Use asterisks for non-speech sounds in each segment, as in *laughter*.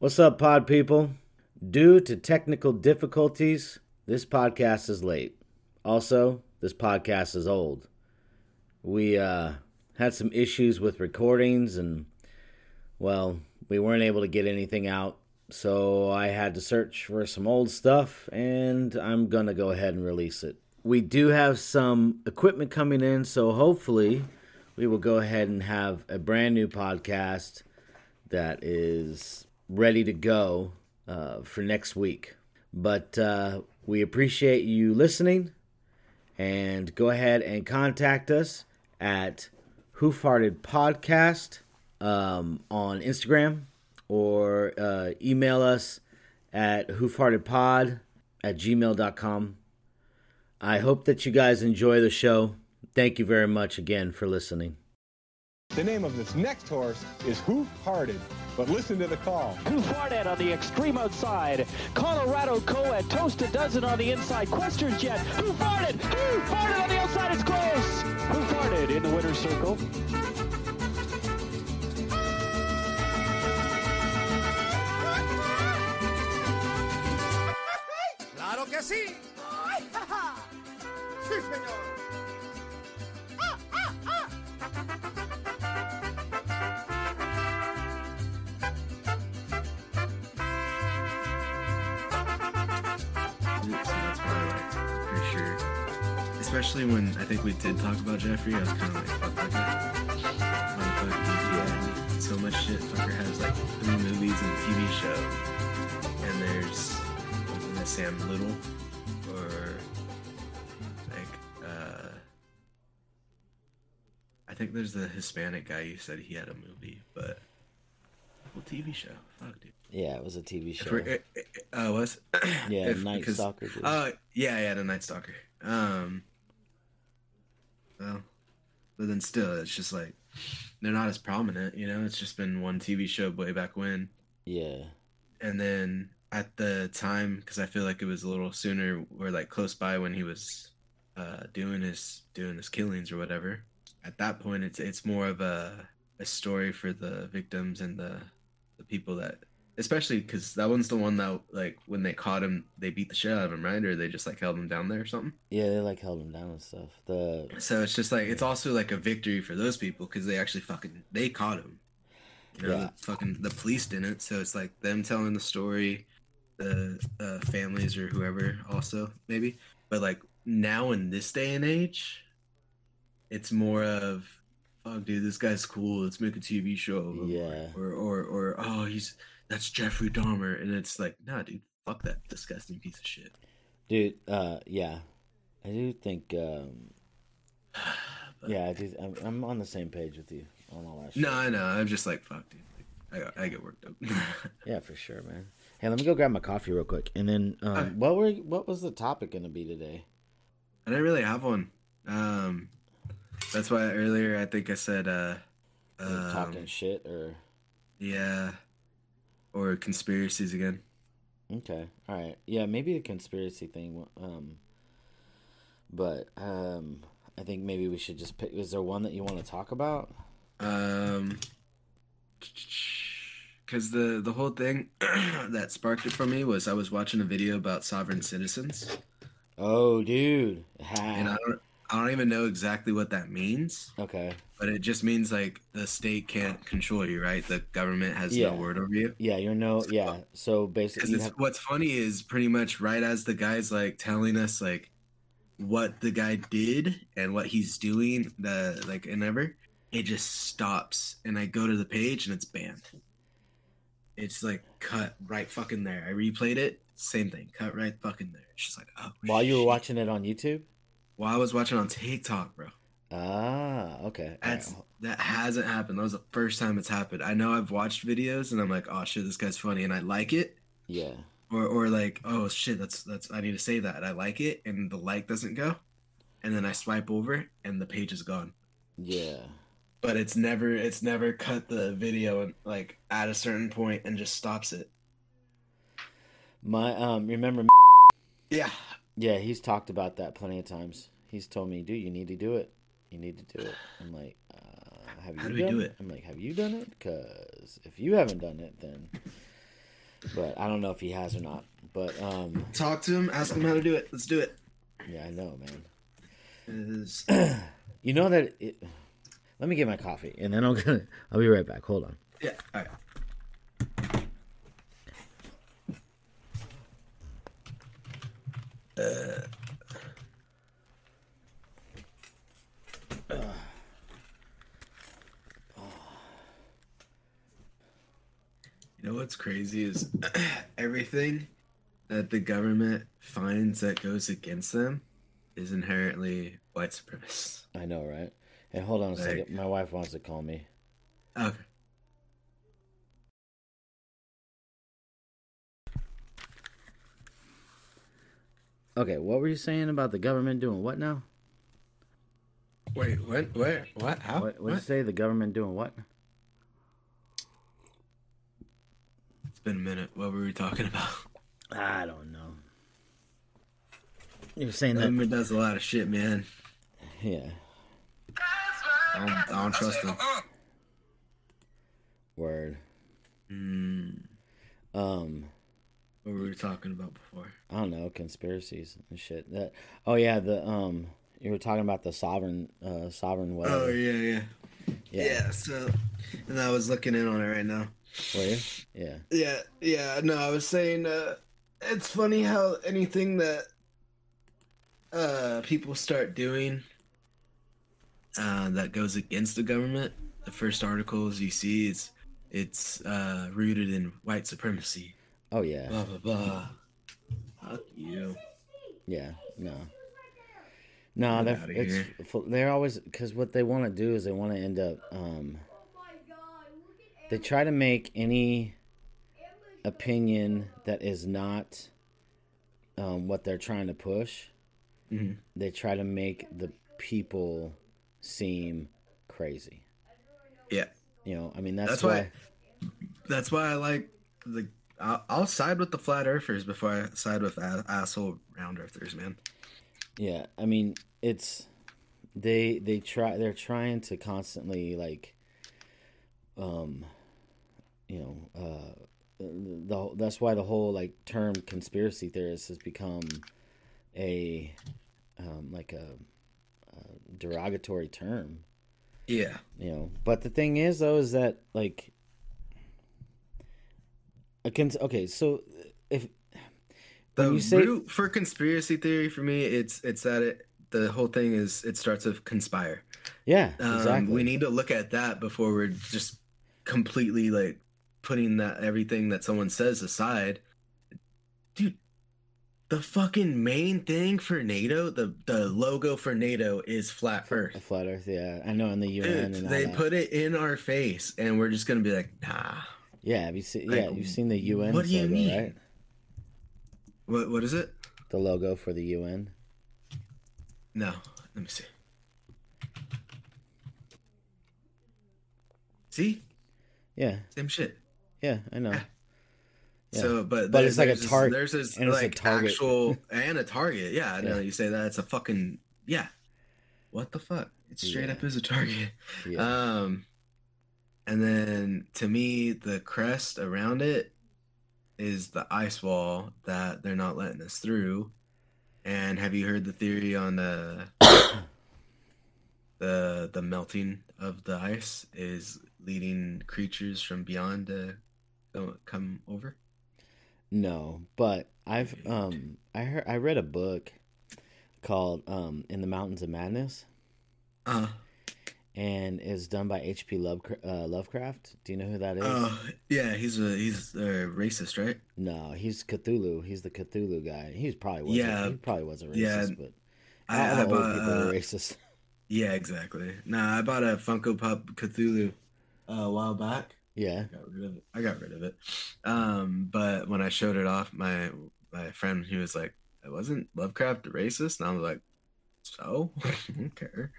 What's up, pod people? Due to technical difficulties, this podcast is late. Also, this podcast is old. We uh, had some issues with recordings, and well, we weren't able to get anything out. So I had to search for some old stuff, and I'm gonna go ahead and release it. We do have some equipment coming in, so hopefully, we will go ahead and have a brand new podcast that is ready to go uh, for next week. But uh, we appreciate you listening, and go ahead and contact us at Who Farted Podcast um, on Instagram or uh, email us at whofartedpod at gmail.com. I hope that you guys enjoy the show. Thank you very much again for listening. The name of this next horse is Hoof Hearted, but listen to the call. Who farted on the extreme outside? Colorado Co-ed, Toast a Dozen on the inside, Questers Jet. Who farted? Who farted on the outside? It's close. Who farted in the winner's circle? ¡Claro que sí! ¡Ay, ja, ja! ¡Sí, señor! Especially when I think we did talk about Jeffrey, I was kind of like, fuck that guy. Yeah. So much shit. Fucker has like three movies and a TV show. And there's, say I'm little, or like, uh, I think there's the Hispanic guy you said he had a movie, but well, TV show. Fuck, dude. Yeah, it was a TV show. we're- uh, uh, was Yeah, *coughs* if- Night Stalker. Oh yeah, yeah, the Night Stalker. Um, well, but then still, it's just like they're not as prominent. You know, it's just been one TV show way back when, Yeah. and then at the time, because I feel like it was a little sooner, or like close by when he was uh, doing his doing his killings or whatever. At that point, it's it's more of a a story for the victims and the the people that especially because that one's the one that like when they caught him they beat the shit out of him right? Or they just like held him down there or something? Yeah, they like held him down and stuff. The so it's just like it's also like a victory for those people because they actually fucking they caught him. You know Yeah. the fucking the police didn't. So it's like them telling the story the uh, families or whoever also maybe. But like now in this day and age it's more of fuck dude this guy's cool. Let's make a tv show Yeah. or or or oh he's that's jeffrey dahmer and it's like nah dude fuck that disgusting piece of shit dude, uh, yeah, I do think, um, *sighs* yeah, I do. I'm, I'm on the same page with you on all that. Shit. no i know i'm just like fuck dude like, I, I get worked up *laughs* Yeah, for sure, man. Hey, let me go grab my coffee real quick, and then um, Alright. what were what was the topic going to be today? I didn't really have one. Um, that's why earlier I think I said, uh, um, talking shit or yeah, or conspiracies again. okay, all right, yeah, maybe the conspiracy thing. Um, but um, I think maybe we should just pick. Is there one that you want to talk about? Um, because the the whole thing *clears throat* that sparked it for me was I was watching a video about sovereign citizens, Oh, dude. and I don't I don't even know exactly what that means, okay. but it just means like the state can't control you, right? The government has Yeah. no word over you. Yeah, you're no. Yeah. So basically, have, what's funny is pretty much right as the guy's like telling us like what the guy did and what he's doing, the like and ever, it just stops and I go to the page and it's banned. It's like cut right fucking there. I replayed it, same thing, cut right fucking there. She's like oh while you were watching it on YouTube. While I was watching on TikTok, bro. Ah, okay. All right. That's that hasn't happened. That was the first time it's happened. I know I've watched videos and I'm like, oh shit, this guy's funny and I like it. Yeah. or or like oh shit that's that's i need to say that i like it and the like doesn't go and then i swipe over and the page is gone Yeah. but it's never it's never cut the video and like at a certain point and just stops it My um. Remember? yeah Yeah, he's talked about that plenty of times. He's told me, dude, you need to do it. You need to do it. I'm like, uh, have you How do we done do it? it? I'm like, have you done it? Because if you haven't done it, then *laughs* but I don't know if he has or not. But um, Talk to him. Ask him how to do it. Let's do it. yeah, I know, man. Is *clears throat* You know that. It, let me get my coffee, and then gonna. I'll be right back. Hold on. yeah. All right. You know what's crazy is *clears throat* everything that the government finds that goes against them is inherently white supremacist. I know, right? Hey, hold on a Like- second. My wife wants to call me. Okay. Okay, what were you saying about the government doing what now? Wait, what? Where? What? How? What? What did you say? The government doing what? It's been a minute. What were we talking about? I don't know. You're saying The that? government does a lot of shit, man. Yeah. I don't, I don't trust them. Word. Mm, Um. What were we talking about before? I don't know conspiracies and shit. That. Oh yeah. The um. You were talking about the sovereign. Uh. Sovereign. Whatever. Oh yeah, yeah, Yeah. yeah. So, and I was looking in on it right now. Were you? Yeah. Yeah, yeah. No, I was saying uh, it's funny how anything that uh, people start doing uh, that goes against the government, the first articles you see it's it's uh, rooted in white supremacy. Oh yeah. Blah blah blah. Fuck you. Yeah, no, no. They're it's they're always because what they want to do is they want to end up. Um, they try to make any opinion that is not um, what they're trying to push. Mhm. They try to make the people seem crazy. Yeah, You know, I mean that's, That's why. why- that's why I like the. I'll, I'll side with the flat earthers before I side with a- asshole round earthers, man. Yeah, I mean it's they they try they're trying to constantly like um you know uh the that's why the whole like term conspiracy theorist has become a um like a, a derogatory term Yeah. you know but the thing is though is that like okay so if The you say root for conspiracy theory for me, it's it's that it the whole thing is it starts with conspire. yeah Um, exactly We need to look at that before we're just completely like putting that everything that someone says aside. Dude, the fucking main thing for NATO, the the logo for NATO is flat Earth. flat earth yeah i know in the un Dude, they that. put it in our face, and we're just gonna be like, nah. Yeah, have you seen? Like, yeah, you've seen the UN what do you logo, mean? right? What what is it? The logo for the UN. No, let me see. See, Yeah, same shit. yeah, I know. Yeah. So, but But it's like a target- There's this and like target. actual *laughs* and a target. Yeah, I know Yeah. you say that. It's a fucking yeah. What the fuck? It's straight up is a target. Yeah, Um, and then to me, the crest around it is the ice wall that they're not letting us through. And have you heard the theory on the *coughs* the the melting of the ice is leading creatures from beyond to come over? no, but I've um I heard I read a book called um In the Mountains of Madness, Uh, and is done by H.P. Lovecraft, uh, Lovecraft. Do you know who that is? oh, yeah, he's a he's a racist, right? no, he's Cthulhu. He's the Cthulhu guy. He probably was. Yeah. he probably was a racist, Yeah. but I, all I bought, people uh, are racist. *laughs* Yeah, exactly. Nah, I bought a Funko Pop Cthulhu uh, a while back. Yeah, I got rid of it. I got rid of it. Um, but when I showed it off, my my friend he was like, "It wasn't Lovecraft racist," and I was like, "So, I don't care.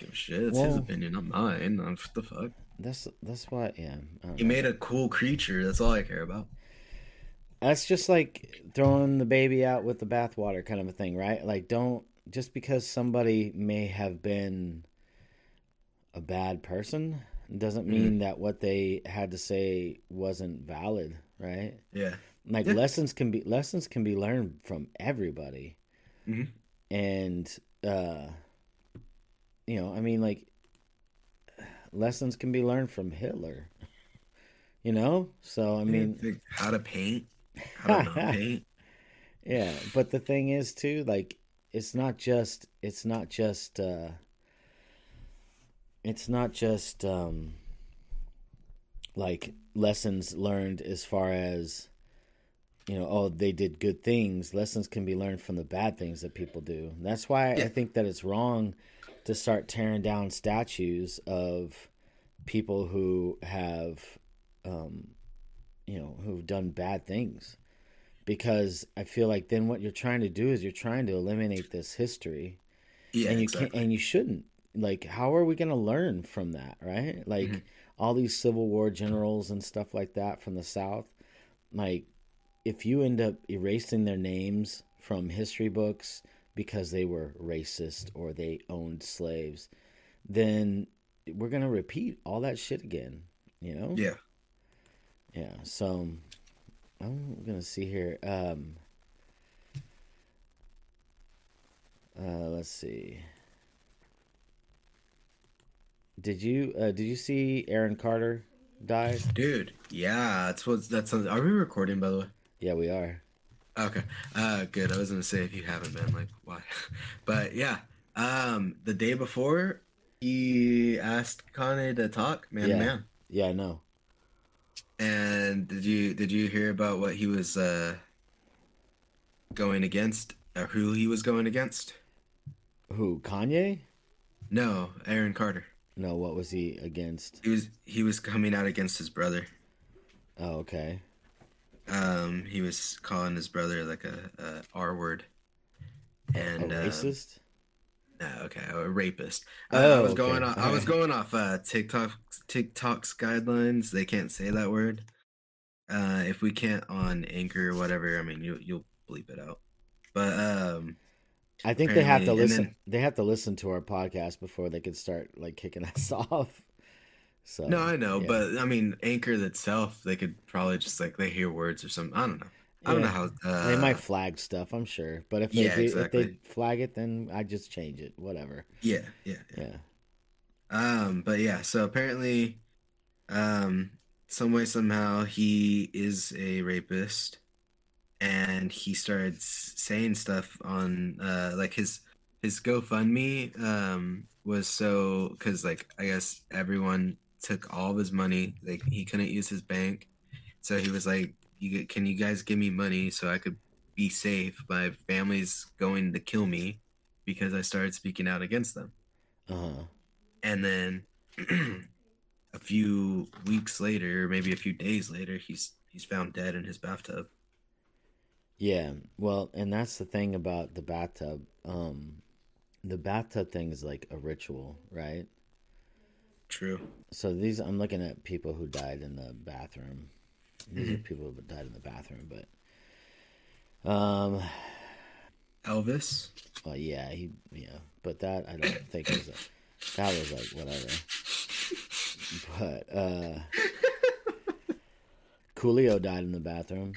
Give a shit. It's his opinion, not mine. What the fuck? that's that's why. Yeah, He know. made a cool creature. That's all I care about. That's just like throwing the baby out with the bathwater kind of a thing, right? Like, don't just because somebody may have been a bad person doesn't mean that what they had to say wasn't valid. right? Yeah. Like Yeah. lessons can be lessons can be learned from everybody, Mhm. and uh, you know, I mean, like lessons can be learned from Hitler. *laughs* You know, so I mean, how to paint, how to *laughs* paint. Yeah, but the thing is too, like it's not just it's not just uh it's not just um like lessons learned as far as you know, oh they did good things. Lessons can be learned from the bad things that people do. That's why I think that it's wrong to start tearing down statues of people who have um you know, who've done bad things because I feel like then what you're trying to do is you're trying to eliminate this history, Yeah, and you exactly. can't, and you shouldn't. Like, how are we going to learn from that, right? Like Mhm. all these Civil War generals and stuff like that from the South. Like, if you end up erasing their names from history books because they were racist or they owned slaves, then we're going to repeat all that shit again. You know? yeah. Yeah, so I'm gonna see here. Um, uh, let's see. Did you uh, did you see Aaron Carter die? Dude, yeah, that's what that's. Are we recording by the way? Yeah, we are. Okay. Uh good. I was gonna say if you haven't been, like, why? *laughs* But yeah. Um the day before he asked Kanye to talk, man Yeah. to man. Yeah, I know. And did you did you hear about what he was uh going against? Or who he was going against? Who Kanye? No, Aaron Carter. No, what was he against? He was he was coming out against his brother. Oh, okay. Um he was calling his brother like a, a R word. And a uh, racist? No, okay, a rapist. Uh, Oh, I was okay. going off. I was going off uh, TikTok TikTok's guidelines. They can't say that word. Uh, if we can't on Anchor or whatever, I mean, you you'll bleep it out. But um, I think they have to listen. then- They have to listen to our podcast before they can start like kicking *laughs* us off. So no, I know, yeah. but I mean, Anchor itself, they could probably just like they hear words or something. I don't know. I don't know how. Uh, they might flag stuff, I'm sure. But if they yeah, do, if they flag it, then I just change it. Whatever. Yeah, yeah, yeah. Yeah. Um, but yeah, so apparently, um, some way somehow he is a rapist, and he started saying stuff on uh like his his GoFundMe um was so because like I guess everyone took all of his money like he couldn't use his bank, so he was like, "You can you guys give me money so I could be safe? My family's going to kill me because I started speaking out against them." Uh huh. and then *clears throat* a few weeks later, maybe a few days later, he's he's found dead in his bathtub. Yeah. Well, and that's the thing about the bathtub. Um, the bathtub thing is like a ritual, right? True. So these, I'm looking at people who died in the bathroom. These Mm-hmm. are people who died in the bathroom, but, um, Elvis. well, yeah, he, yeah, but that I don't think was a, that was like whatever. But uh, *laughs* Coolio died in the bathroom.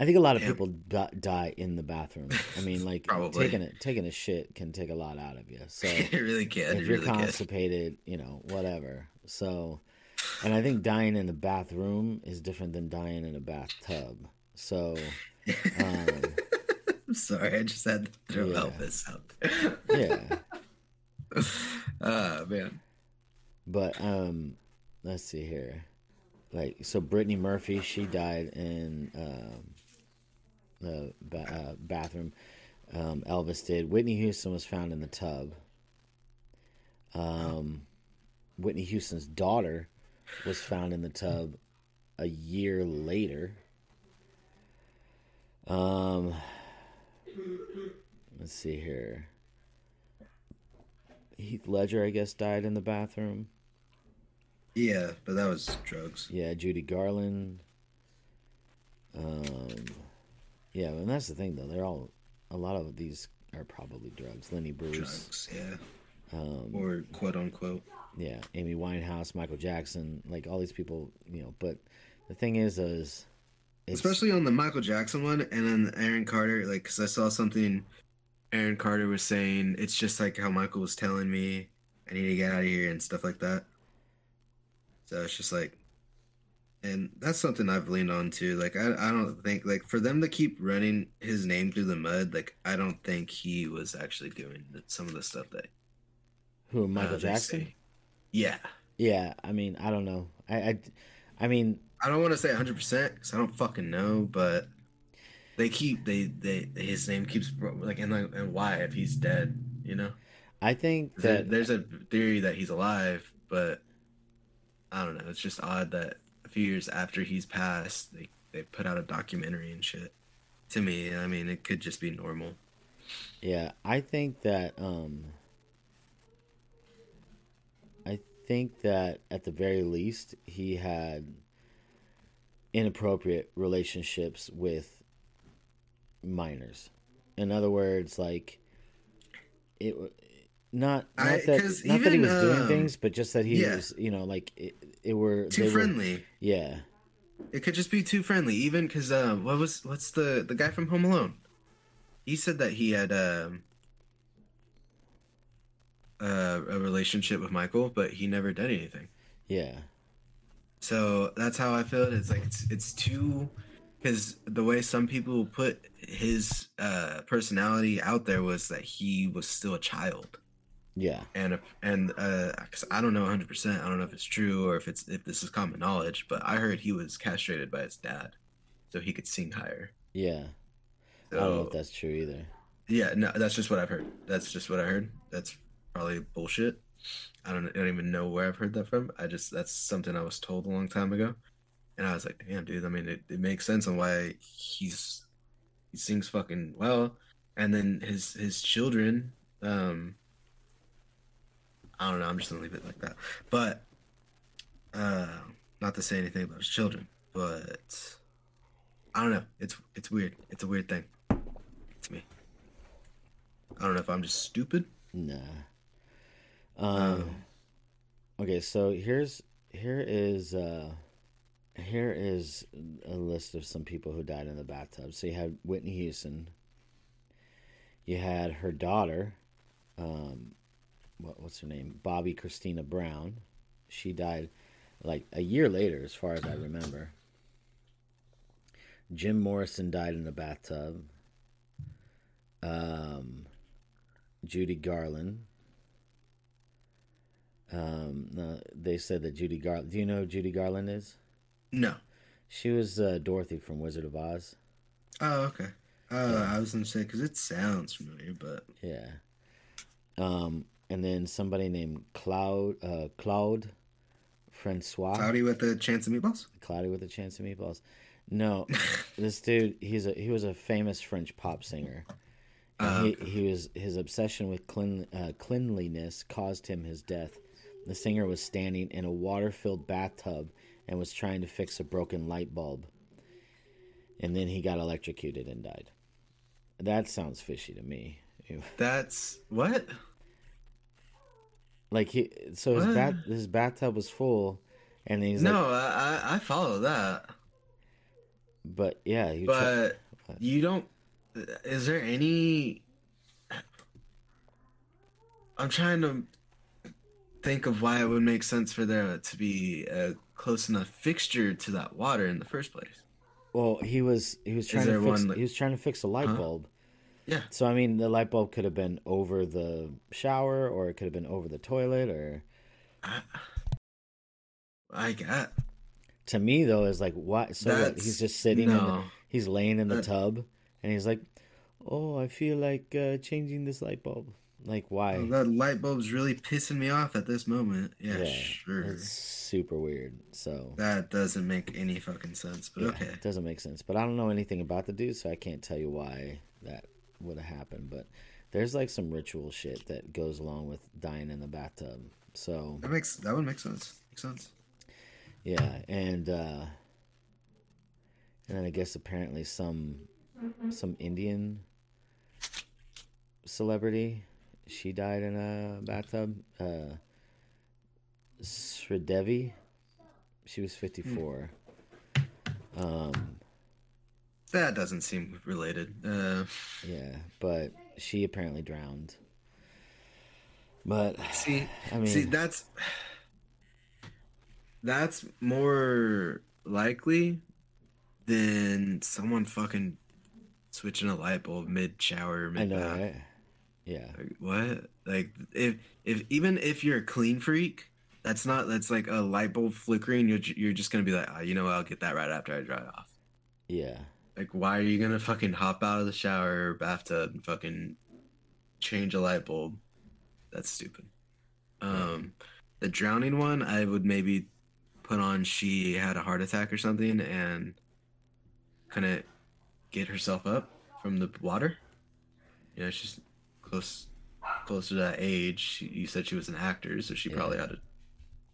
I think a lot of Yeah. people di- die in the bathroom. I mean, like taking it, taking a shit can take a lot out of you. So *laughs* it really can. if you're really can. constipated, you know, whatever. So, and I think dying in the bathroom is different than dying in a bathtub. So, um, *laughs* I'm sorry, I just had to throw Yeah. Elvis out there. yeah. *laughs* Ah man. But um, let's see here. Like so, Brittany Murphy, she died in um, the ba- uh, bathroom. Um, Elvis did. Whitney Houston was found in the tub. Um, Whitney Houston's daughter was found in the tub a year later. Um, let's see here. Heath Ledger, I guess, died in the bathroom. Yeah, but that was drugs. Yeah, Judy Garland. Um, yeah, and that's the thing though. They're all a lot of these are probably drugs. Lenny Bruce. Drugs, yeah. Um, Or quote unquote. yeah, Amy Winehouse, Michael Jackson, like all these people, you know. But The thing is, is especially on the Michael Jackson one and then Aaron Carter. Like, because I saw something Aaron Carter was saying. It's just like how Michael was telling me I need to get out of here and stuff like that. So it's just like, and that's something I've leaned on too. Like, I I don't think like for them to keep running his name through the mud. Like, I don't think he was actually doing some of the stuff that who uh, Michael they Jackson. Yeah, Yeah, I mean, I don't know. I, I, I mean, I don't want to say 100 percent because I don't fucking know, but they keep they they his name keeps like and like and why if he's dead, you know? I think that there's a theory that he's alive, but I don't know. It's just odd that a few years after he's passed, they they put out a documentary and shit. To me, I mean, it could just be normal. Yeah, I think that um I think that at the very least he had inappropriate relationships with minors. In other words, like it not not I- that not that he even, was doing um, things, but just that he yeah. was, you know, like it, it were Too they were- friendly. yeah. It could just be too friendly, even because uh, what was what's the the guy from Home Alone? He said that he had um, uh, a relationship with Michael, but he never did anything. Yeah. So that's how I feel. It's like it's it's too because the way some people put his uh, personality out there was that he was still a child, Yeah. and and uh, 'cause I don't know 100. percent I don't know if it's true or if it's if this is common knowledge, but I heard he was castrated by his dad, so he could sing higher. Yeah. I don't know if that's true either. yeah, no, that's just what I've heard. That's just what I heard. That's probably bullshit. I don't, I don't even know where I've heard that from. I just that's something I was told a long time ago, and I was like, damn, dude. I mean, it, it makes sense on why he's he sings fucking well, and then his his children. Um, I don't know. I'm just gonna leave it like that. But uh, not to say anything about his children, but I don't know. It's it's weird. It's a weird thing to me. I don't know if I'm just stupid. Nah. Um, okay, so here's here is uh here is a list of some people who died in the bathtub. So you had Whitney Houston. You had her daughter, um, what, what's her name? Bobbi Kristina Brown. She died like a year later, as far as I remember. Jim Morrison died in the bathtub. Um, Judy Garland. Um, no, they said that Judy Garland. Do you know who Judy Garland is? No. She was uh, Dorothy from Wizard of Oz. Oh, okay. Uh, I was gonna say because it sounds familiar, but Yeah. Um, and then somebody named Cloud uh, Claude Francois. cloudy with a chance of meatballs. Cloudy with a chance of meatballs. No, *laughs* this dude. He's a he was a famous French pop singer. Oh, he, he was his obsession with clean, uh, cleanliness caused him his death. The singer was standing in a water-filled bathtub and was trying to fix a broken light bulb. And then he got electrocuted and died. That sounds fishy to me. That's what? Like he, so his What? bat his bathtub was full, and he's like, no, I, I I follow that, but yeah, he tri- but you don't. Is there any? I'm trying to think of why it would make sense for there to be a close enough fixture to that water in the first place. well, he was he was trying to fix one, like- he was trying to fix a light Huh? bulb. Yeah. So I mean, the light bulb could have been over the shower, or it could have been over the toilet, or I, I get. to me though is like what? So what, he's just sitting in the, he's laying in the That- tub, and he's like, "Oh, I feel like uh, changing this light bulb." Like why? Oh, that light bulb's really pissing me off at this moment. Yeah, sure. It's super weird. So That doesn't make any fucking sense, but yeah, okay. it doesn't make sense. But I don't know anything about the dude, so I can't tell you why that would have happened. But there's like some ritual shit that goes along with dying in the bathtub. So That makes that would make sense. Makes sense. yeah, and uh and then I guess apparently some some Indian celebrity she died in a bathtub. Uh Sridevi. She was 54. Um, That doesn't seem related. Uh, yeah, but she apparently drowned. But see, *sighs* I mean, see, that's that's more likely than someone fucking switching a light bulb mid shower, I know, right? Yeah, Like, what? Like if if even if you're a clean freak, that's not that's like a light bulb flickering. You're you're just gonna be like, oh, you know, what? I'll get that right after I dry off. yeah, Like, why are you gonna fucking hop out of the shower or bathtub and fucking change a light bulb? That's stupid. Um, the drowning one, I would maybe put on she had a heart attack or something and kind of get herself up from the water. You know, she's close, close to that age. She, you said she was an actor, so she Yeah. probably had a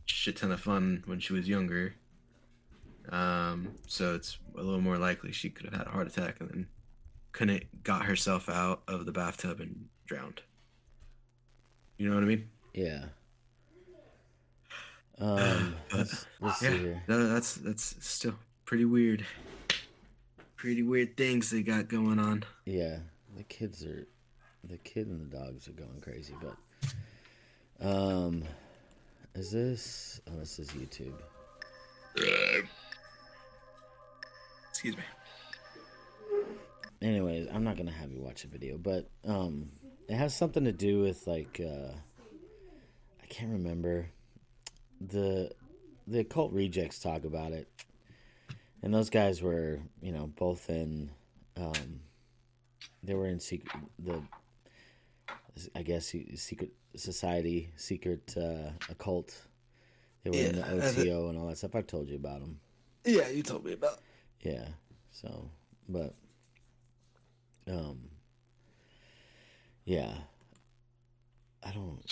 shit ton of fun when she was younger. Um, so it's a little more likely she could have had a heart attack and then couldn't got herself out of the bathtub and drowned. You know what I mean? yeah. *sighs* Um, let's, let's yeah, here. that's that's still pretty weird. Pretty weird things they got going on. Yeah, the kids are, the kid and the dogs are going crazy. But, um, is this? Oh, this is YouTube. Excuse me. anyways, I'm not gonna have you watch a video, but um, it has something to do with like uh, I can't remember the the occult rejects talk about it, and those guys were you know both in um, they were in secret the I guess secret society, secret uh, occult. They were in the Yeah, I thi- OTO and all that stuff. I've told you about them. Yeah, you told me about. Yeah. So, but, um, yeah. I don't,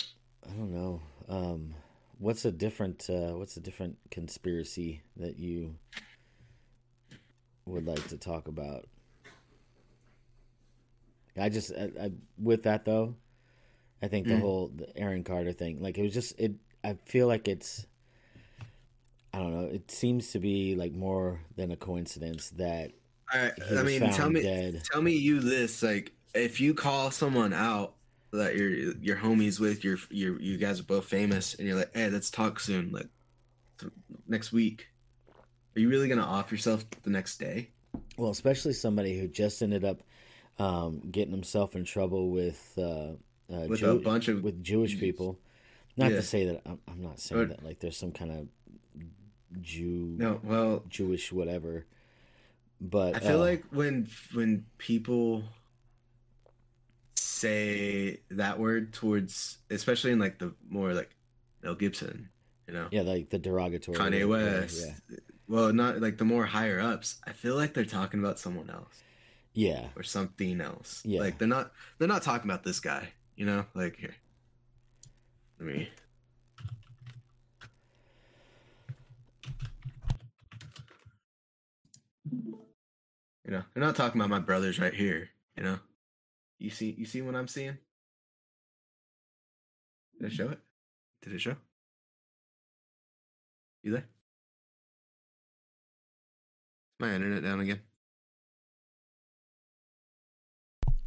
I don't know. Um, what's a different, uh, what's a different conspiracy that you would like to talk about? I just, I, I with that though, I think the Mm. whole the Aaron Carter thing, like it was just, it. I feel like it's. I don't know. It seems to be like more than a coincidence that All right, I mean, tell me, dead. tell me you this like if you call someone out that you're your homies with, you're you you guys are both famous, and you're like, hey, let's talk soon, like next week. Are you really gonna off yourself the next day? Well, especially somebody who just ended up um, getting himself in trouble with uh, uh, With Jew- a bunch of with Jewish people. Not Yeah. to say that I'm, I'm not saying Or- that like there's some kind of Jew No, well, Jewish whatever, but I feel uh, like when when people say that word towards, especially in like the more like Mel Gibson, you know, yeah, like the derogatory Kanye West. yeah, Well, not like the more higher ups. I feel like they're talking about someone else yeah, or something else. Yeah. Like they're not they're not talking about this guy. You know, like here. Let me. You know, they're not talking about my brothers right here. You know, you see, you see what I'm seeing. Did I show it? Did it show? You there? My internet down again.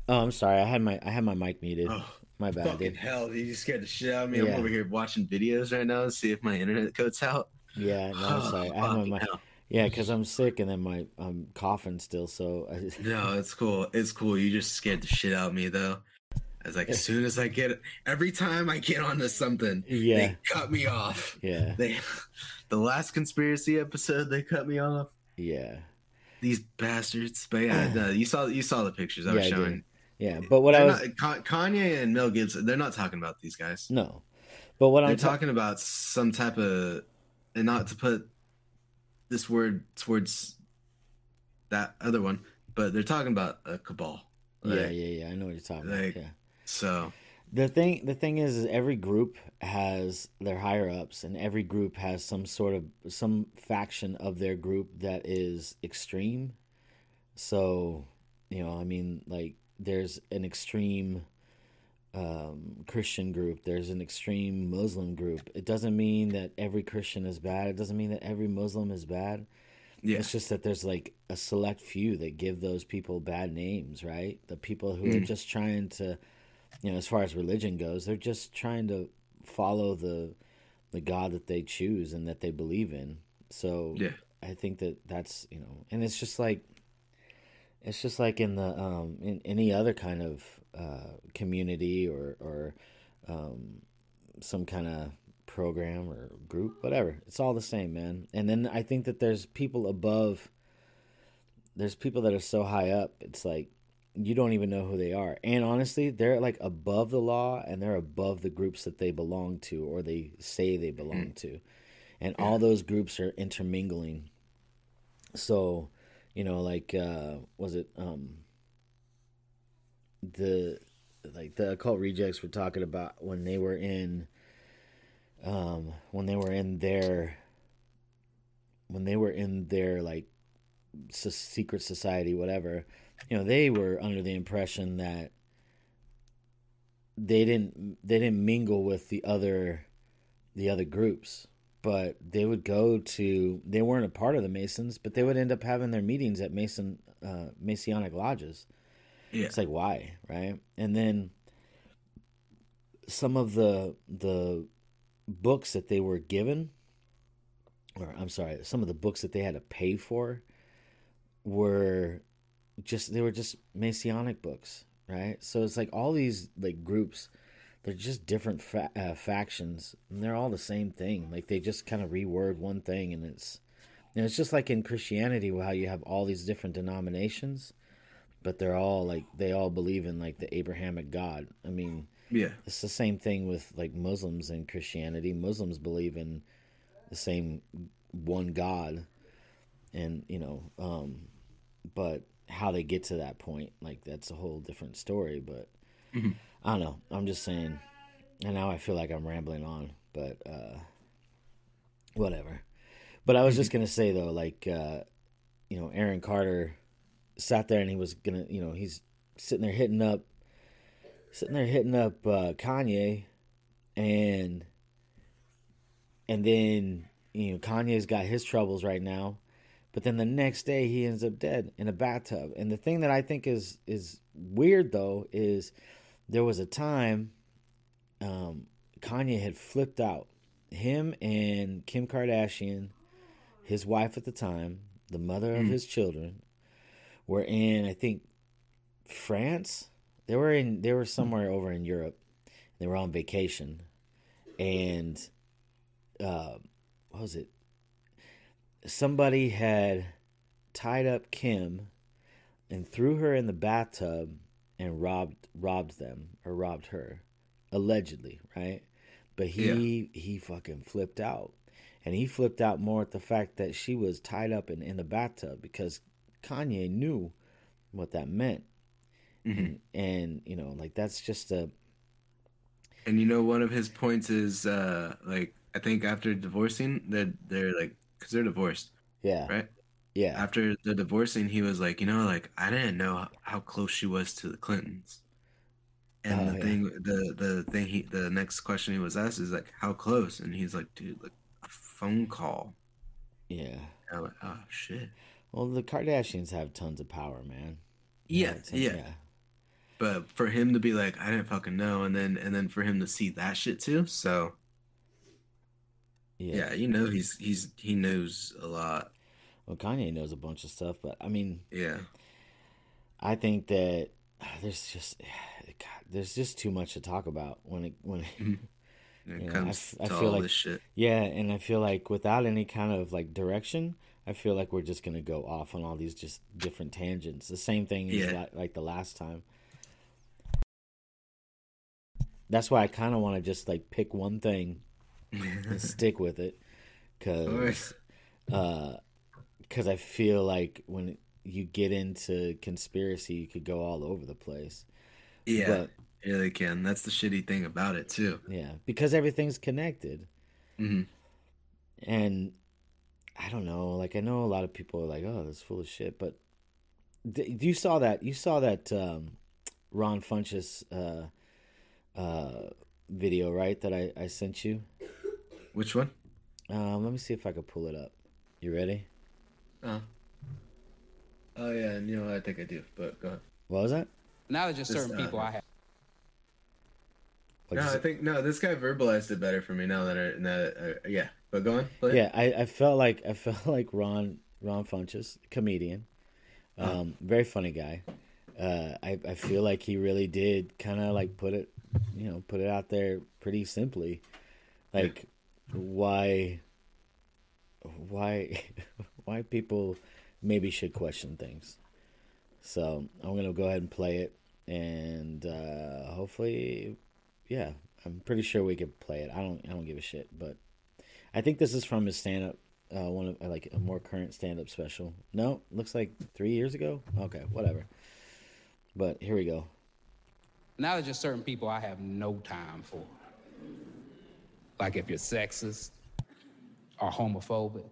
Oh, I'm sorry. I had my I had my mic muted. Oh, my bad, fucking dude. hell! You scared the shit out of me. Yeah. I'm over here watching videos right now to see if my internet goes out. Yeah, no, I'm *sighs* sorry. I had my mic. hell. Yeah, because I'm sick and then my I'm coughing still. So I, *laughs* No, it's cool. It's cool. You just scared the shit out of me though. I was like, as soon as I get every time I get onto something, Yeah. they cut me off. yeah, They, *laughs* the last conspiracy episode, they cut me off. yeah. These bastards. But yeah, *sighs* no, you saw you saw the pictures I was Yeah, I showing. Yeah, but what I They're was not- Kanye and Mel Gibson, they're not talking about these guys. no, but what They're I'm ta- talking about some type of, and not to put this word towards that other one, but they're talking about a cabal. yeah, yeah, yeah. I know what you're talking like- about. Yeah. So The thing, the thing is, is every group has their higher ups, and every group has some sort of some faction of their group that is extreme. So, you know, I mean, like there's an extreme um, Christian group, there's an extreme Muslim group. It doesn't mean that every Christian is bad. It doesn't mean that every Muslim is bad. Yeah. It's just that there's like a select few that give those people bad names, right? The people who are Mm. just trying to, you know, as far as religion goes, they're just trying to follow the the God that they choose and that they believe in. So Yeah. I think that that's you know, and it's just like it's just like in the um in any other kind of uh community or or um some kind of program or group whatever. It's all the same man. And then i think that there's people above there's people that are so high up it's like you don't even know who they are. And honestly they're like above the law and they're above the groups that they belong to or they say they belong to. And all those groups are intermingling. So you know like uh was it um the like the occult rejects were talking about when they were in um when they were in their when they were in their like secret society whatever you know they were under the impression that they didn't they didn't mingle with the other the other groups but they would go to they weren't a part of the masons but they would end up having their meetings at mason uh, masonic lodges Yeah. it's like why, right? And then some of the the books that they were given or I'm sorry, some of the books that they had to pay for were just they were just Masonic books, right? So it's like all these like groups they're just different fa- uh, factions and they're all the same thing. Like they just kind of reword one thing and it's and it's just like in Christianity how you have all these different denominations but they're all like they all believe in like the Abrahamic God. I mean, Yeah. it's the same thing with like Muslims and Christianity. Muslims believe in the same one God, and you know, um, but how they get to that point, like that's a whole different story. But I don't know. I'm just saying, and now I feel like I'm rambling on, but uh, whatever. But I was just *laughs* gonna say though, like uh, you know, Aaron Carter sat there and he was gonna, you know, he's sitting there hitting up, sitting there hitting up uh, Kanye, and and then you know Kanye's got his troubles right now, but then the next day he ends up dead in a bathtub. And the thing that I think is is weird though is there was a time um, Kanye had flipped out. Him and Kim Kardashian, his wife at the time, the mother of his children, were in I think France. They were in they were somewhere over in Europe. They were on vacation, and uh, what was it? Somebody had tied up Kim and threw her in the bathtub and robbed robbed them or robbed her, allegedly, right? But he he fucking flipped out, and he flipped out more at the fact that she was tied up in in the bathtub because Kanye knew what that meant, and, and you know like that's just a And you know, one of his points is uh like I think after divorcing, they're they're like because they're divorced, yeah. Right? Yeah After the divorcing, he was like, you know, like I didn't know how, close she was to the Clintons. And Oh, the yeah. thing, the the thing he, the next question he was asked is like, how close? And he's like, dude, like a phone call. yeah. And I'm like, oh shit. Well, the Kardashians have tons of power, man. Yeah, tons- yeah. But for him to be like, I didn't fucking know, and then and then for him to see that shit too, so yeah. yeah, you know he's he's he knows a lot. Well, Kanye knows a bunch of stuff, but I mean, Yeah. I think that there's just *sighs* God, there's just too much to talk about when it when it, *laughs* When it I comes I to feel all like- this shit. yeah, and I feel like without any kind of like direction, I feel like we're just gonna go off on all these just different tangents. The same thing as Yeah. like, like the last time. That's why I kind of want to just like pick one thing and *laughs* stick with it, cause uh, cause I feel like when you get into conspiracy, you could go all over the place. Yeah, But yeah, they can. That's the shitty thing about it too. yeah, because everything's connected. hmm and I don't know. Like I know a lot of people are like, "Oh, that's full of shit," but th- you saw that you saw that um, Ron Funches uh, uh, video, right? That I, I sent you. Which one? Um, let me see if I could pull it up. You ready? Oh. Oh yeah, and you know I think I do, but go ahead. What was that? Now there's just This, certain uh, people I have. What'd no, I think no. This guy verbalized it better for me now that I. Now that I yeah, but go on. play. Yeah, I, I felt like I *laughs* felt like Ron Ron Funches, comedian, um, very funny guy. Uh, I I feel like he really did kind of like put it, you know, put it out there pretty simply, like why why *laughs* why people maybe should question things. So I'm gonna go ahead and play it, and uh, hopefully, yeah, I'm pretty sure we could play it. I don't I don't give a shit, but I think this is from his stand up, uh, one of like a more current stand up special. No, looks like three years ago. Okay, whatever. But here we go. Now there's just certain people I have no time for. Like if you're sexist or homophobic,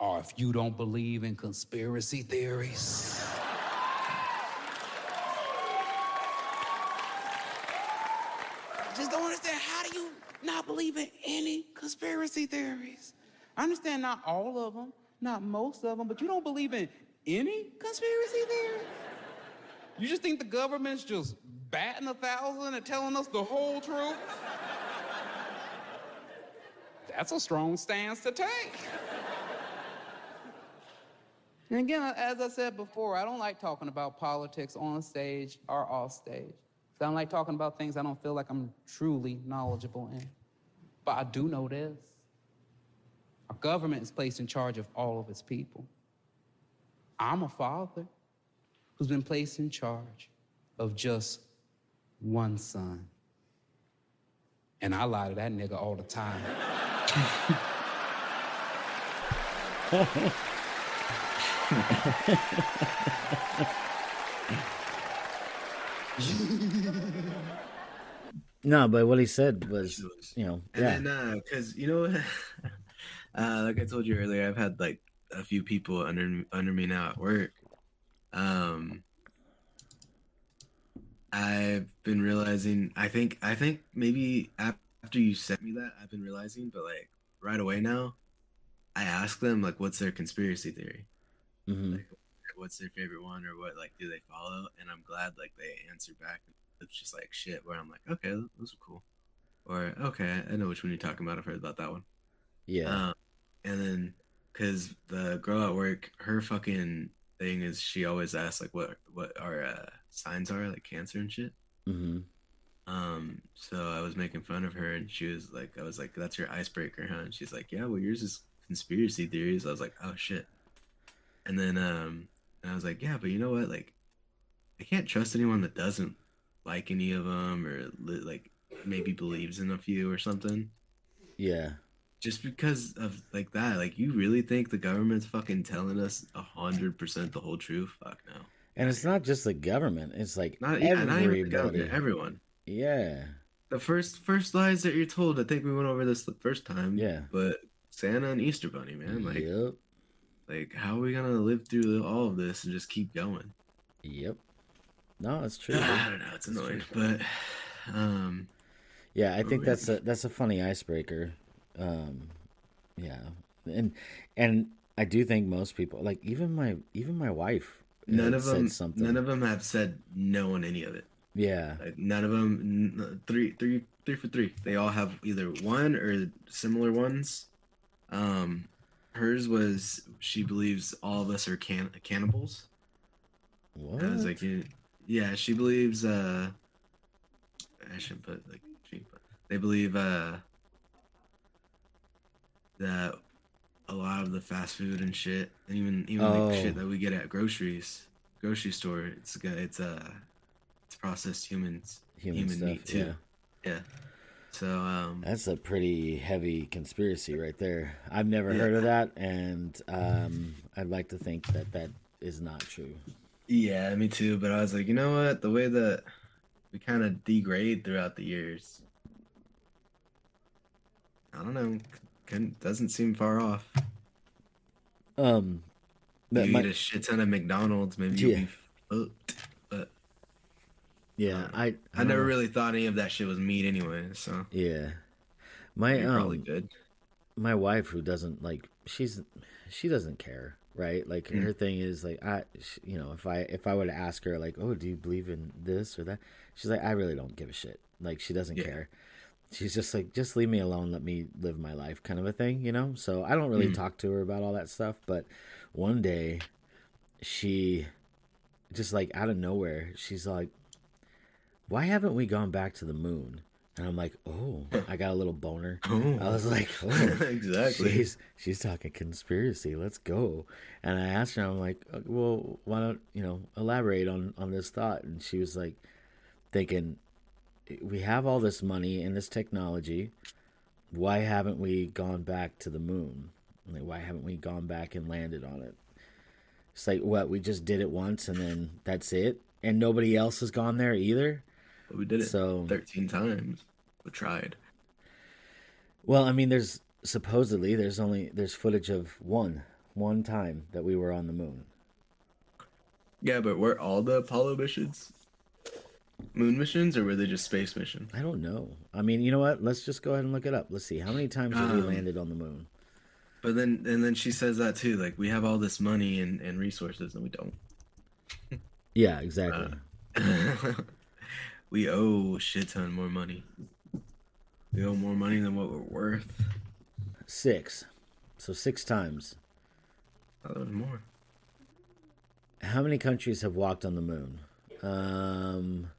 or if you don't believe in conspiracy theories. Just don't understand how do you not believe in any conspiracy theories? I understand not all of them, not most of them, but you don't believe in any conspiracy theories? You just think the government's just batting a thousand and telling us the whole truth? That's a strong stance to take. And again, as I said before, I don't like talking about politics on stage or off stage. I don't like talking about things I don't feel like I'm truly knowledgeable in. But I do know this. Our government is placed in charge of all of its people. I'm a father who's been placed in charge of just one son. And I lie to that nigga all the time. *laughs* No, but what he said *laughs* was, you know, And yeah, then, uh, you know, *laughs* uh, like I told you earlier, I've had like a few people under under me now at work. Um, I've been realizing. I think I think maybe after you sent me that, I've been realizing, but like right away now, I ask them like, what's their conspiracy theory? Hmm Like, what's their favorite one, or what like do they follow? And I'm glad like they answer back. It's just like shit. Where I'm like, okay, those are cool. Or okay, I know which one you're talking about. I've heard about that one. yeah, Um, and then, cause the girl at work, her fucking thing is she always asks like what what our uh, signs are, like cancer and shit. hmm Um, so I was making fun of her, and she was like, I was like, that's your icebreaker, huh? And she's like, yeah, well, yours is conspiracy theories. I was like, oh shit. And then, um, and I was like, yeah, but you know what? Like, I can't trust anyone that doesn't like any of them or li- like maybe believes in a few or something. yeah. just because of like that like you really think the government's fucking telling us a hundred percent the whole truth fuck no And it's not just the government; it's like not, yeah, not even the everybody. government everyone yeah, the first first lies that you're told i think we went over this the first time Yeah. but santa and easter bunny man like yep, like how are we gonna live through all of this and just keep going yep. No, it's *sighs* true. i don't know it's annoying but um Yeah, I think that's a that's a funny icebreaker. Um, yeah, and and I do think most people, like even my even my wife, uh, none of them something. none of them have said no on any of it yeah, Like none of them, three, three, three for three. They all have either one or similar ones. Um, hers was she believes all of us are can- cannibals. what? I was like, yeah, yeah, she believes. uh I shouldn't put like she, but they believe uh that a lot of the fast food and shit, and even even Oh. like shit that we get at groceries, grocery store, it's it's uh it's processed humans, Human stuff, meat too. Yeah. So um, That's a pretty heavy conspiracy right there. I've never Yeah. heard of that, and um, I'd like to think that that is not true. Yeah, me too. But I was like, you know what? The way that we kind of degrade throughout the years, I don't know. Can, doesn't seem far off. Um, you my- eat a shit ton of McDonald's, maybe you'll be fucked. Yeah, um, I I, don't never know. really thought any of that shit was meat anyway. So yeah. My you're probably um, good. my wife who doesn't like she's she doesn't care right? Like mm-hmm. her thing is like I, sh- you know, if I if I were to ask her like, oh, do you believe in this or that? She's like, I really don't give a shit. Like she doesn't Yeah. care. She's just like, just leave me alone, let me live my life, kind of a thing, you know. So I don't really mm-hmm. talk to her about all that stuff. But one day, she just like out of nowhere, she's like, why haven't we gone back to the moon? And I'm like, oh, I got a little boner. *laughs* I was like, *laughs* oh, Exactly. She's she's talking conspiracy. Let's go. And I asked her, I'm like, uh, well, why don't you know elaborate on on this thought? And she was like, thinking, we have all this money and this technology. Why haven't we gone back to the moon? Like, why haven't we gone back and landed on it? It's like, what? We just did it once and then that's it, and nobody else has gone there either. But we did it So- 13 times. We tried. Well, I mean, there's supposedly there's only there's footage of one one time that we were on the moon. Yeah, but were all the Apollo missions moon missions or were they just space missions? I don't know. I mean, you know what? Let's just go ahead and look it up. Let's see how many times have we Um, landed on the moon. But then and then she says that too, like we have all this money and, and resources and we don't. *laughs* Yeah, exactly. Uh. *laughs* we owe a shit ton more money. We owe more money than what we're worth. Six. So six times. I thought it was more. How many countries have walked on the moon? Um,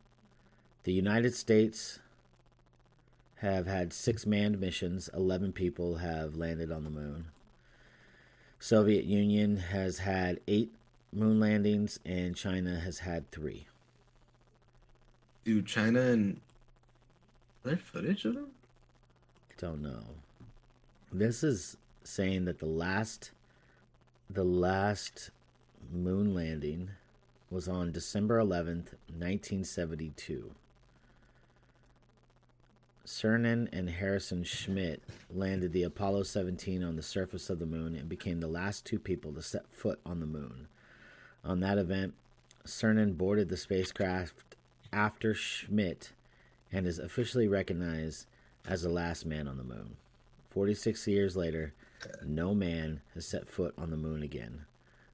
the United States have had six manned missions. Eleven people have landed on the moon. Soviet Union has had eight moon landings, and China has had three. Dude, China and there footage of them? Don't know. This is saying that the last, the last moon landing was on December eleventh, nineteen seventy-two. Cernan and Harrison Schmitt landed the Apollo 17 on the surface of the moon and became the last two people to set foot on the moon. On that event, Cernan boarded the spacecraft after Schmitt and is officially recognized as the last man on the moon. 46 years later, no man has set foot on the moon again.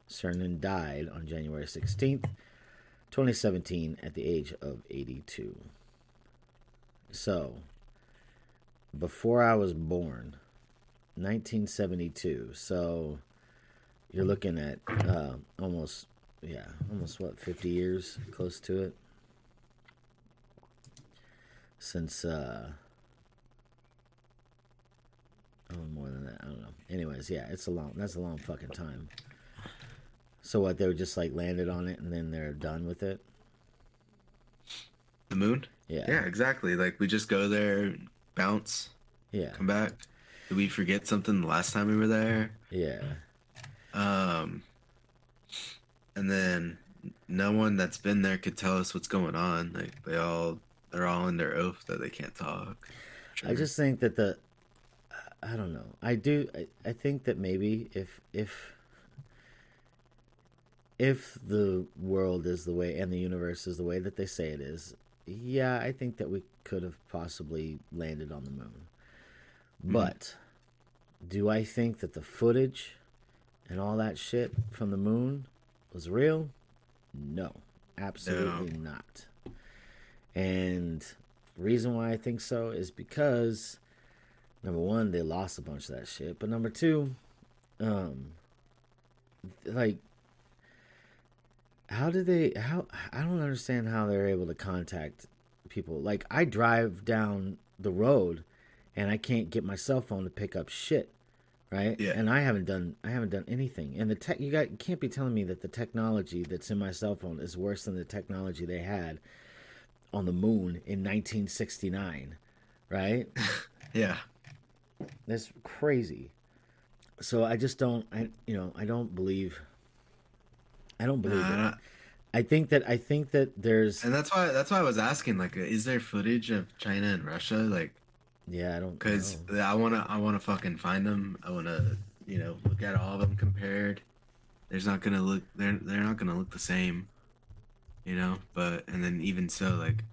Cernan died on January 16th, 2017, at the age of 82. So, before I was born, 1972. So, you're looking at uh, almost, yeah, almost what, 50 years, close to it, since. Uh, Oh, more than that. I don't know. Anyways, yeah, it's a long. That's a long fucking time. So what? They were just like landed on it and then they're done with it. The moon? Yeah. Yeah, exactly. Like we just go there, bounce, Yeah. come back. Did we forget something the last time we were there? Yeah. Um, and then no one that's been there could tell us what's going on. Like they all, they're all in their oath that they can't talk. I just think that the. I don't know. I do. I, I think that maybe if if if the world is the way and the universe is the way that they say it is, yeah, I think that we could have possibly landed on the moon. Hmm. But do I think that the footage and all that shit from the moon was real? No, absolutely not. And reason why I think so is because number one, they lost a bunch of that shit, but number two, um, like how did they how i don't understand how they're able to contact people. Like i drive down the road and i can't get my cell phone to pick up shit right? Yeah. and i haven't done i haven't done anything. And the tech you got you can't be telling me that the technology that's in my cell phone is worse than the technology they had on the moon in 1969 right *laughs* Yeah. that's crazy. So I just don't I you know, I don't believe I don't believe Nah, it. I think that I think that there's And that's why that's why I was asking like is there footage of China and Russia like yeah, I don't cuz. I want to I want to fucking find them. I want to, you know, look at all of them compared. There's not going to look they're they're not going to look the same. You know, but and then even so like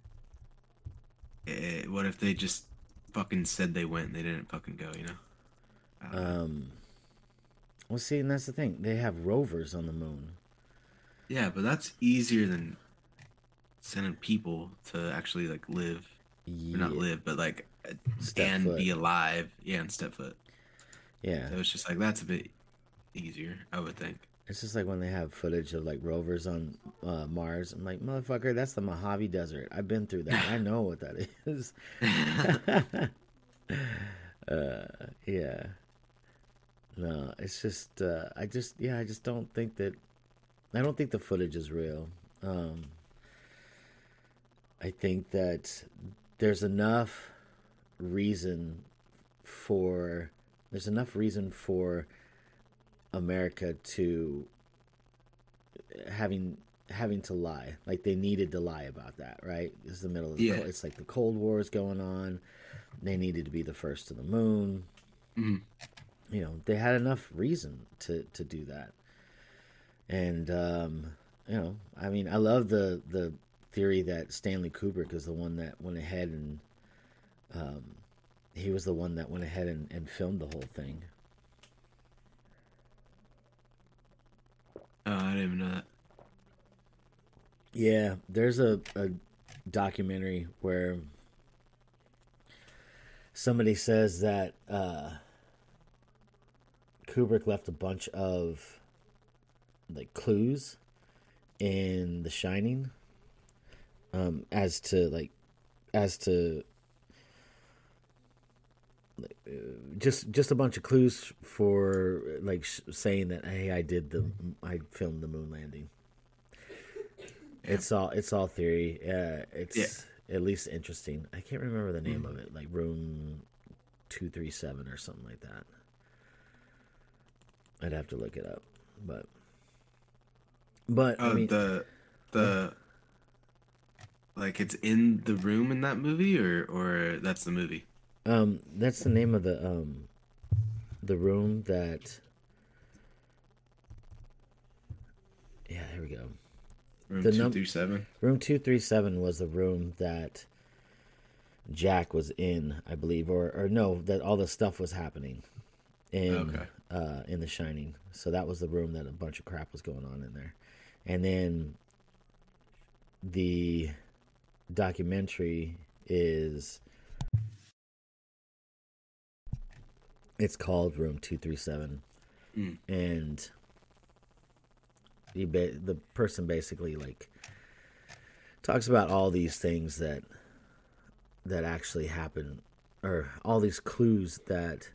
eh, what if they just fucking said they went and they didn't fucking go, you know? Um Well, see, and that's the thing. They have rovers on the moon. Yeah, but that's easier than sending people to actually like live, or not live, but like Step and foot. be alive. Yeah, and step foot. Yeah, So it's just like that's a bit easier, I would think. It's just like when they have footage of like rovers on uh, Mars. I'm like, motherfucker, that's the Mojave Desert. I've been through that. I know what that *laughs* is. *laughs* uh, yeah. No, it's just uh, I just yeah I just don't think that I don't think the footage is real. Um, I think that there's enough reason for there's enough reason for America to having having to lie. Like they needed to lie about that right? It's the middle of the Yeah. cold, it's like the cold war is going on. They needed to be the first to the moon. Mhm. you know they had enough reason to to do that. And um you know i mean i love the the theory that stanley kubrick is the one that went ahead and um he was the one that went ahead and, and filmed the whole thing Oh, I didn't even know that. Yeah, there's a, a documentary where somebody says that uh, Kubrick left a bunch of like clues in The Shining, um, as to like, as to just just a bunch of clues for like sh- saying that hey, I did the I filmed the moon landing. It's all it's all theory. Uh, it's Yeah. at least interesting. I can't remember the name of it, like Room Two Three Seven or something like that. I'd have to look it up, but but Oh, I mean, the the like it's in the room in that movie, or or that's the movie. Um, that's the name of the um, the room that. Yeah, there we go. Room The two num- seven. Room 237 was the room that Jack was in, I believe, or or no, that all the stuff was happening in Okay. uh, in The Shining. So that was the room that a bunch of crap was going on in there, and then the documentary is it's called Room 237, Mm. and he ba- the person basically like talks about all these things that that actually happen or all these clues that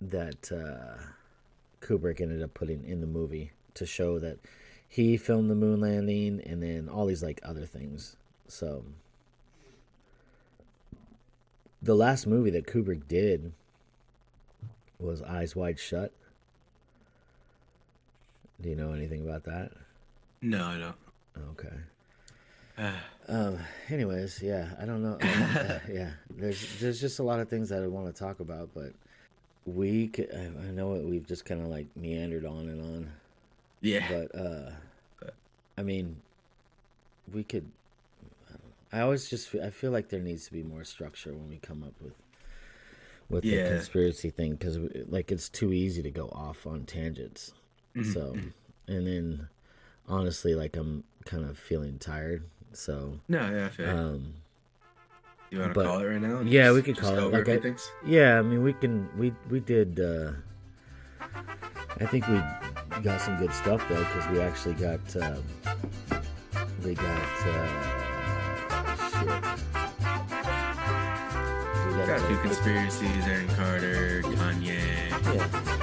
that uh, Kubrick ended up putting in the movie to show that he filmed the moon landing and then all these like other things. So the last movie that Kubrick did was Eyes Wide Shut. Do you know anything about that? No, I don't. Okay. *sighs* Um. Anyways, yeah, I don't know. Uh, *laughs* *laughs* yeah, there's there's just a lot of things that I want to talk about, but we c I I know it, we've just kind of like meandered on and on, Yeah. but uh, But- I mean, we could. I, don't know. I always just fe- I feel like there needs to be more structure when we come up with with the conspiracy thing because like it's too easy to go off on tangents. Mm-hmm. So, and then honestly, like I'm kind of feeling tired. So, no, yeah, feel um, You want to call it right now? and yeah, just- we could call it, like I- things? yeah, I mean, we can. We we did. uh I think we got some good stuff though, because we actually got. Um, we got. Uh, Got a few conspiracies. Aaron Carter, Kanye. Yeah,